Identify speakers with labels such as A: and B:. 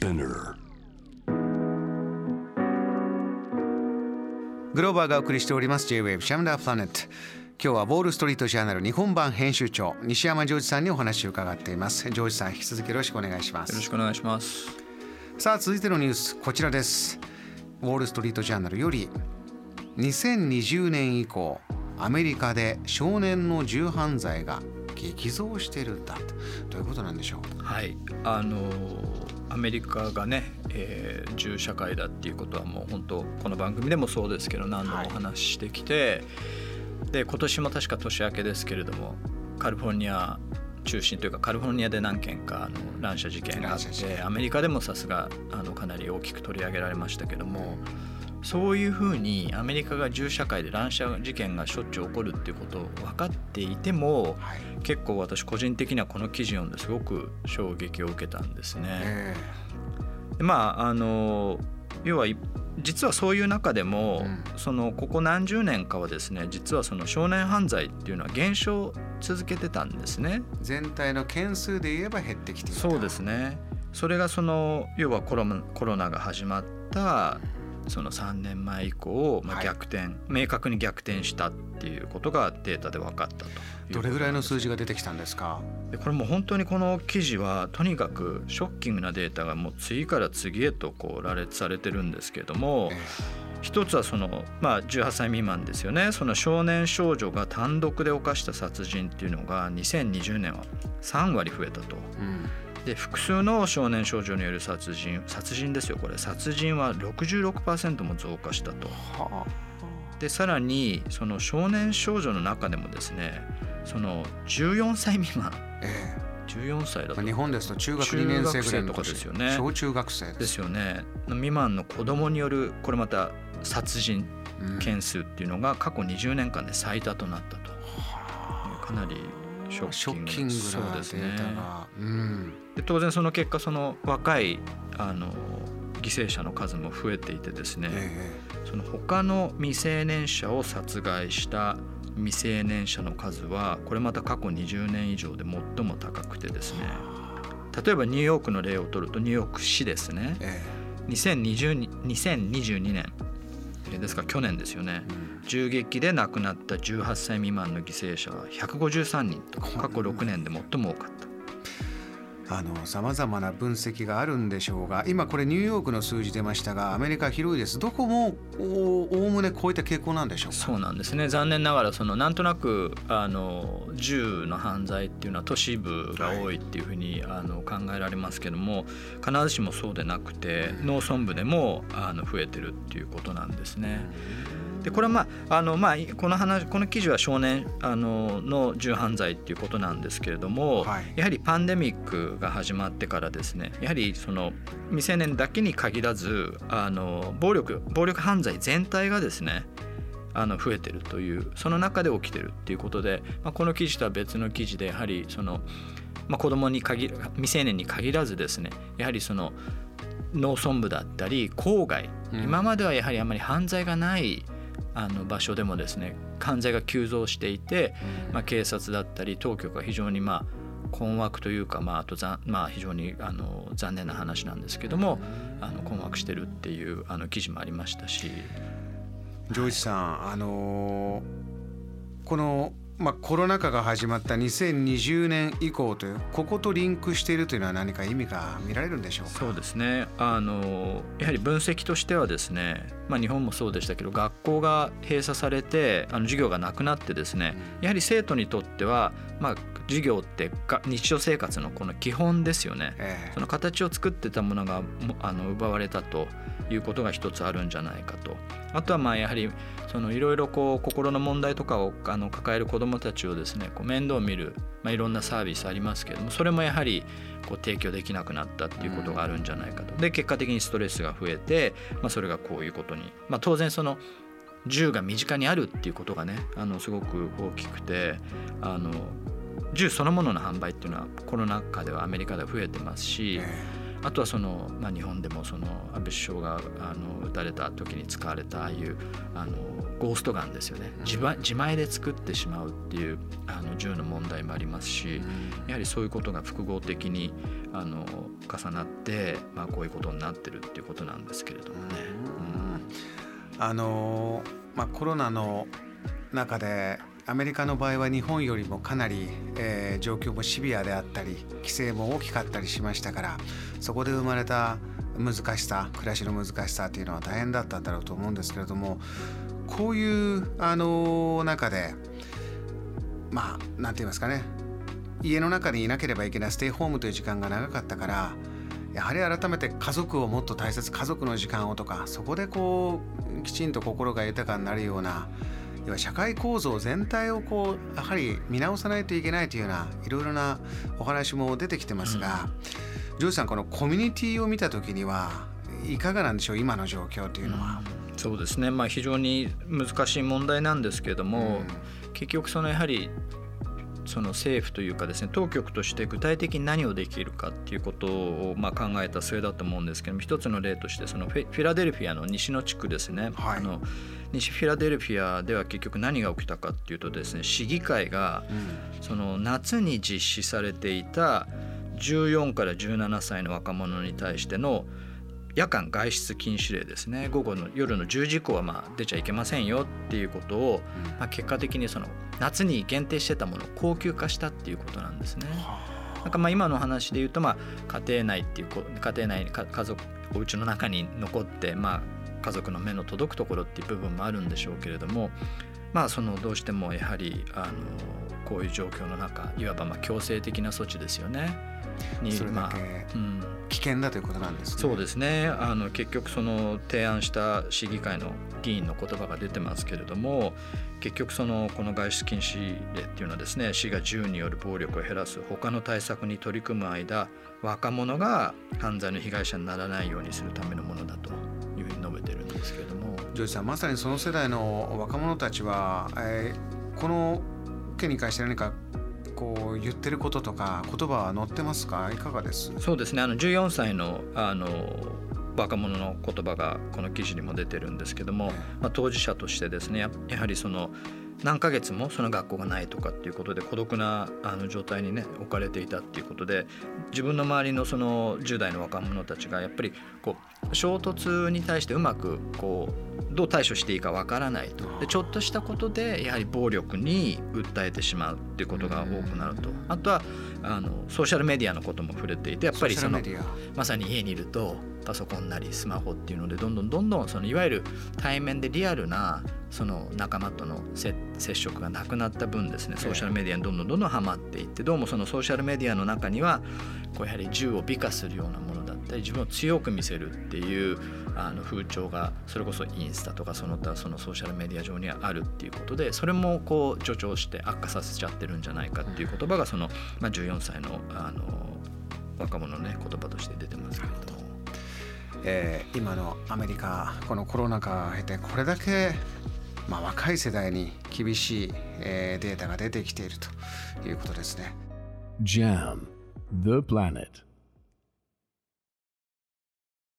A: Spinner.
B: グローバーがお送りしております。J-Wave シャムダープラネット今日はウォール・ストリート・ジャーナル日本版編集長西山ジョージさんにお話を伺っています。ジョージさん引き続きよろしくお願いします。
C: よろしくお願いします。
B: さあ続いてのニュースこちらです。ウォール・ストリート・ジャーナルより2020年以降アメリカで少年の銃犯罪が激増しているんだと。いうことなんでしょう？
C: はい。あのアメリカがね、えー、銃社会だっていうことはもう本当この番組でもそうですけど何度もお話ししてきて、はい、で今年も確か年明けですけれどもカリフォルニア中心というかカリフォルニアで何件かあの乱射事件があってアメリカでもさすがあのかなり大きく取り上げられましたけども。そういうふうにアメリカが銃社会で乱射事件がしょっちゅう起こるっていうことを分かっていても、はい、結構私個人的にはこの記事を読んですごく衝撃を受けたんですね。でまああの要は実はそういう中でも、うん、そのここ何十年かはですね実はその少年犯罪っていうのは減少続けてたんですね。
B: 全体の件数で言えば減ってきて
C: そうですね。それがその要はコロコロナが始まったその3年前以降、まあ、逆転、はい、明確に逆転したっていうことがデータで分かったと
B: どれぐらいの数字が出てきたんですか？
C: でこれも本当にこの記事はとにかくショッキングなデータがもう次から次へとこう羅列されてるんですけれども、えー、一つはその、まあ、18歳未満ですよね。その少年少女が単独で犯した殺人っていうのが2020年は3割増えたと。うんで複数の少年少女による殺人殺人ですよこれ。殺人は66%も増加したと。はあ、でさらにその少年少女の中でもですねその14歳未満、ええ。14歳だと。
B: 日本ですと中学2年生ぐらい
C: とかですよね。
B: 小中学生
C: です。よね。未満の子供によるこれまた殺人件数っていうのが過去20年間で最多となったと、うん、かなりショッキング
B: なデータが、
C: うん、で当然その結果その若いあの犠牲者の数も増えていてですね、えその他の未成年者を殺害した未成年者の数はこれまた過去20年以上で最も高くてですね例えばニューヨークの例を取るとニューヨーク市ですね、ええ、2020 2022年ですか？ら去年ですよね、うん、銃撃で亡くなった18歳未満の犠牲者は153人と過去6年で最も多かった。
B: さまざまな分析があるんでしょうが今これニューヨークの数字出ましたがアメリカ広いです。どこもおおむねこういった傾向なんでしょう
C: そうなんですね。残念ながらそのなんとなくあの銃の犯罪っていうのは都市部が多いっていうふうに、はい、あの考えられますけども必ずしもそうでなくて農村部でもあの増えてるっていうことなんですね。でこれはまああの、まあ、この話この記事は少年あのの銃犯罪っていうことなんですけれども、はい、やはりパンデミックが始まってからですねやはりその未成年だけに限らずあの暴力暴力犯罪全体がですねあの増えてるというその中で起きてるっていうことで、まあ、この記事とは別の記事でやはりその、まあ、子供に限未成年に限らずですねやはりその農村部だったり郊外、うん、今まではやはりあまり犯罪がないあの場所でもですね犯罪が急増していて、まあ、警察だったり当局が非常にまあ困惑というか、まあ、あとざ、まあ、非常にあの残念な話なんですけどもあの困惑してるっていうあの記事もありましたし。
B: ジョージさん、はい、あのー、このまあ、コロナ禍が始まった2020年以降というこことリンクしているというのは何か意味が見られるんでしょうか？
C: そうですね。あのやはり分析としてはですね、まあ、日本もそうでしたけど学校が閉鎖されてあの授業がなくなってですねやはり生徒にとっては、まあ、授業って日常生活のこの基本ですよね、えー、その形を作ってたものがあの奪われたということが一つあるんじゃないかと。あとはまあやはりそのいろいろこう心の問題とかをあの抱える子どもたちをですねこう面倒を見る、まあ、いろんなサービスありますけれどもそれもやはりこう提供できなくなったっていうことがあるんじゃないかと。で結果的にストレスが増えて、まあ、それがこういうことに、まあ、当然その銃が身近にあるっていうことがねあのすごく大きくてあの銃そのものの販売っていうのはコロナ禍ではアメリカでは増えてますし。あとはその、まあ、日本でもその安倍首相があの撃たれた時に使われたああいうあのゴーストガンですよね自自前で作ってしまうっていうあの銃の問題もありますしやはりそういうことが複合的にあの重なって、まあ、こういうことになってるっていうことなんですけれどもね。
B: あのまあ、コロナの中でアメリカの場合は日本よりもかなり、えー、状況もシビアであったり規制も大きかったりしましたからそこで生まれた難しさ暮らしの難しさというのは大変だったんだろうと思うんですけれどもこういうあの中でまあ何て言いますかね家の中にいなければいけないステイホームという時間が長かったからやはり改めて家族をもっと大切家族の時間をとかそこでこうきちんと心が豊かになるような要は社会構造全体をこうやはり見直さないといけないというようないろいろなお話も出てきてますが、うん、ジョージさんこのコミュニティを見た時にはいかがなんでしょう今の状況というのは？
C: うん、そうですね、まあ、非常に難しい問題なんですけれども、うん、結局そのやはりその政府というかですね当局として具体的に何をできるかっていうことをまあ考えた末だと思うんですけども一つの例としてそのフィラデルフィアの西の地区ですね、はい、あの西フィラデルフィアでは結局何が起きたかっていうとですね市議会がその夏に実施されていた14から17歳の若者に対しての夜間外出禁止令ですね。午後の夜の10時以降はまあ出ちゃいけませんよっていうことを、まあ、結果的にその夏に限定してたものを高級化したっていうことなんですね。なんかまあ今の話で言うとまあ家庭内っていう家庭内に家族お家の中に残ってまあ家族の目の届くところっていう部分もあるんでしょうけれどもまあそのどうしてもやはりあのこういう状況の中いわばまあ強制的な措置ですよね。
B: にそれだけ、うん。危険だということなんです、
C: ね、そうですね。あの結局その提案した市議会の議員の言葉が出てますけれども結局そのこの外出禁止令っていうのはですね市が銃による暴力を減らす他の対策に取り組む間若者が犯罪の被害者にならないようにするためのものだというふうに述べてるんですけれども。
B: ジョージさんまさにその世代の若者たちは、えー、この件に関して何かこう言ってることとか言葉は載ってますか？いかがです？
C: そうですね。あの14歳のあの若者の言葉がこの記事にも出てるんですけども、まあ、当事者としてですねやはりその何ヶ月もその学校がないとかっていうことで孤独なあの状態にね置かれていたっていうことで自分の周りのその10代の若者たちがやっぱりこう衝突に対してうまくこうどう対処していいかわからないと。でちょっとしたことでやはり暴力に訴えてしまうっていうことが多くなると。あとはあのソーシャルメディアのことも触れていてやっぱりそのまさに家にいるとパソコンなりスマホっていうのでどんどんどんどんそのいわゆる対面でリアルなその仲間との接触がなくなった分ですねソーシャルメディアにどんどんどんどんはまっていってどうもそのソーシャルメディアの中にはこうやはり銃を美化するようなものだったり自分を強く見せるっていうあの風潮がそれこそインスタとかその他そのソーシャルメディア上にはあるっていうことでそれもこう助長して悪化させちゃってるんじゃないかっていう言葉がその、まあ、14歳のあの若者のね言葉として出てますけれども。
B: えー、今のアメリカこのコロナ禍を経てこれだけまあ、若い世代に厳しい、えー、データが出てきているということですね。JAM The Planet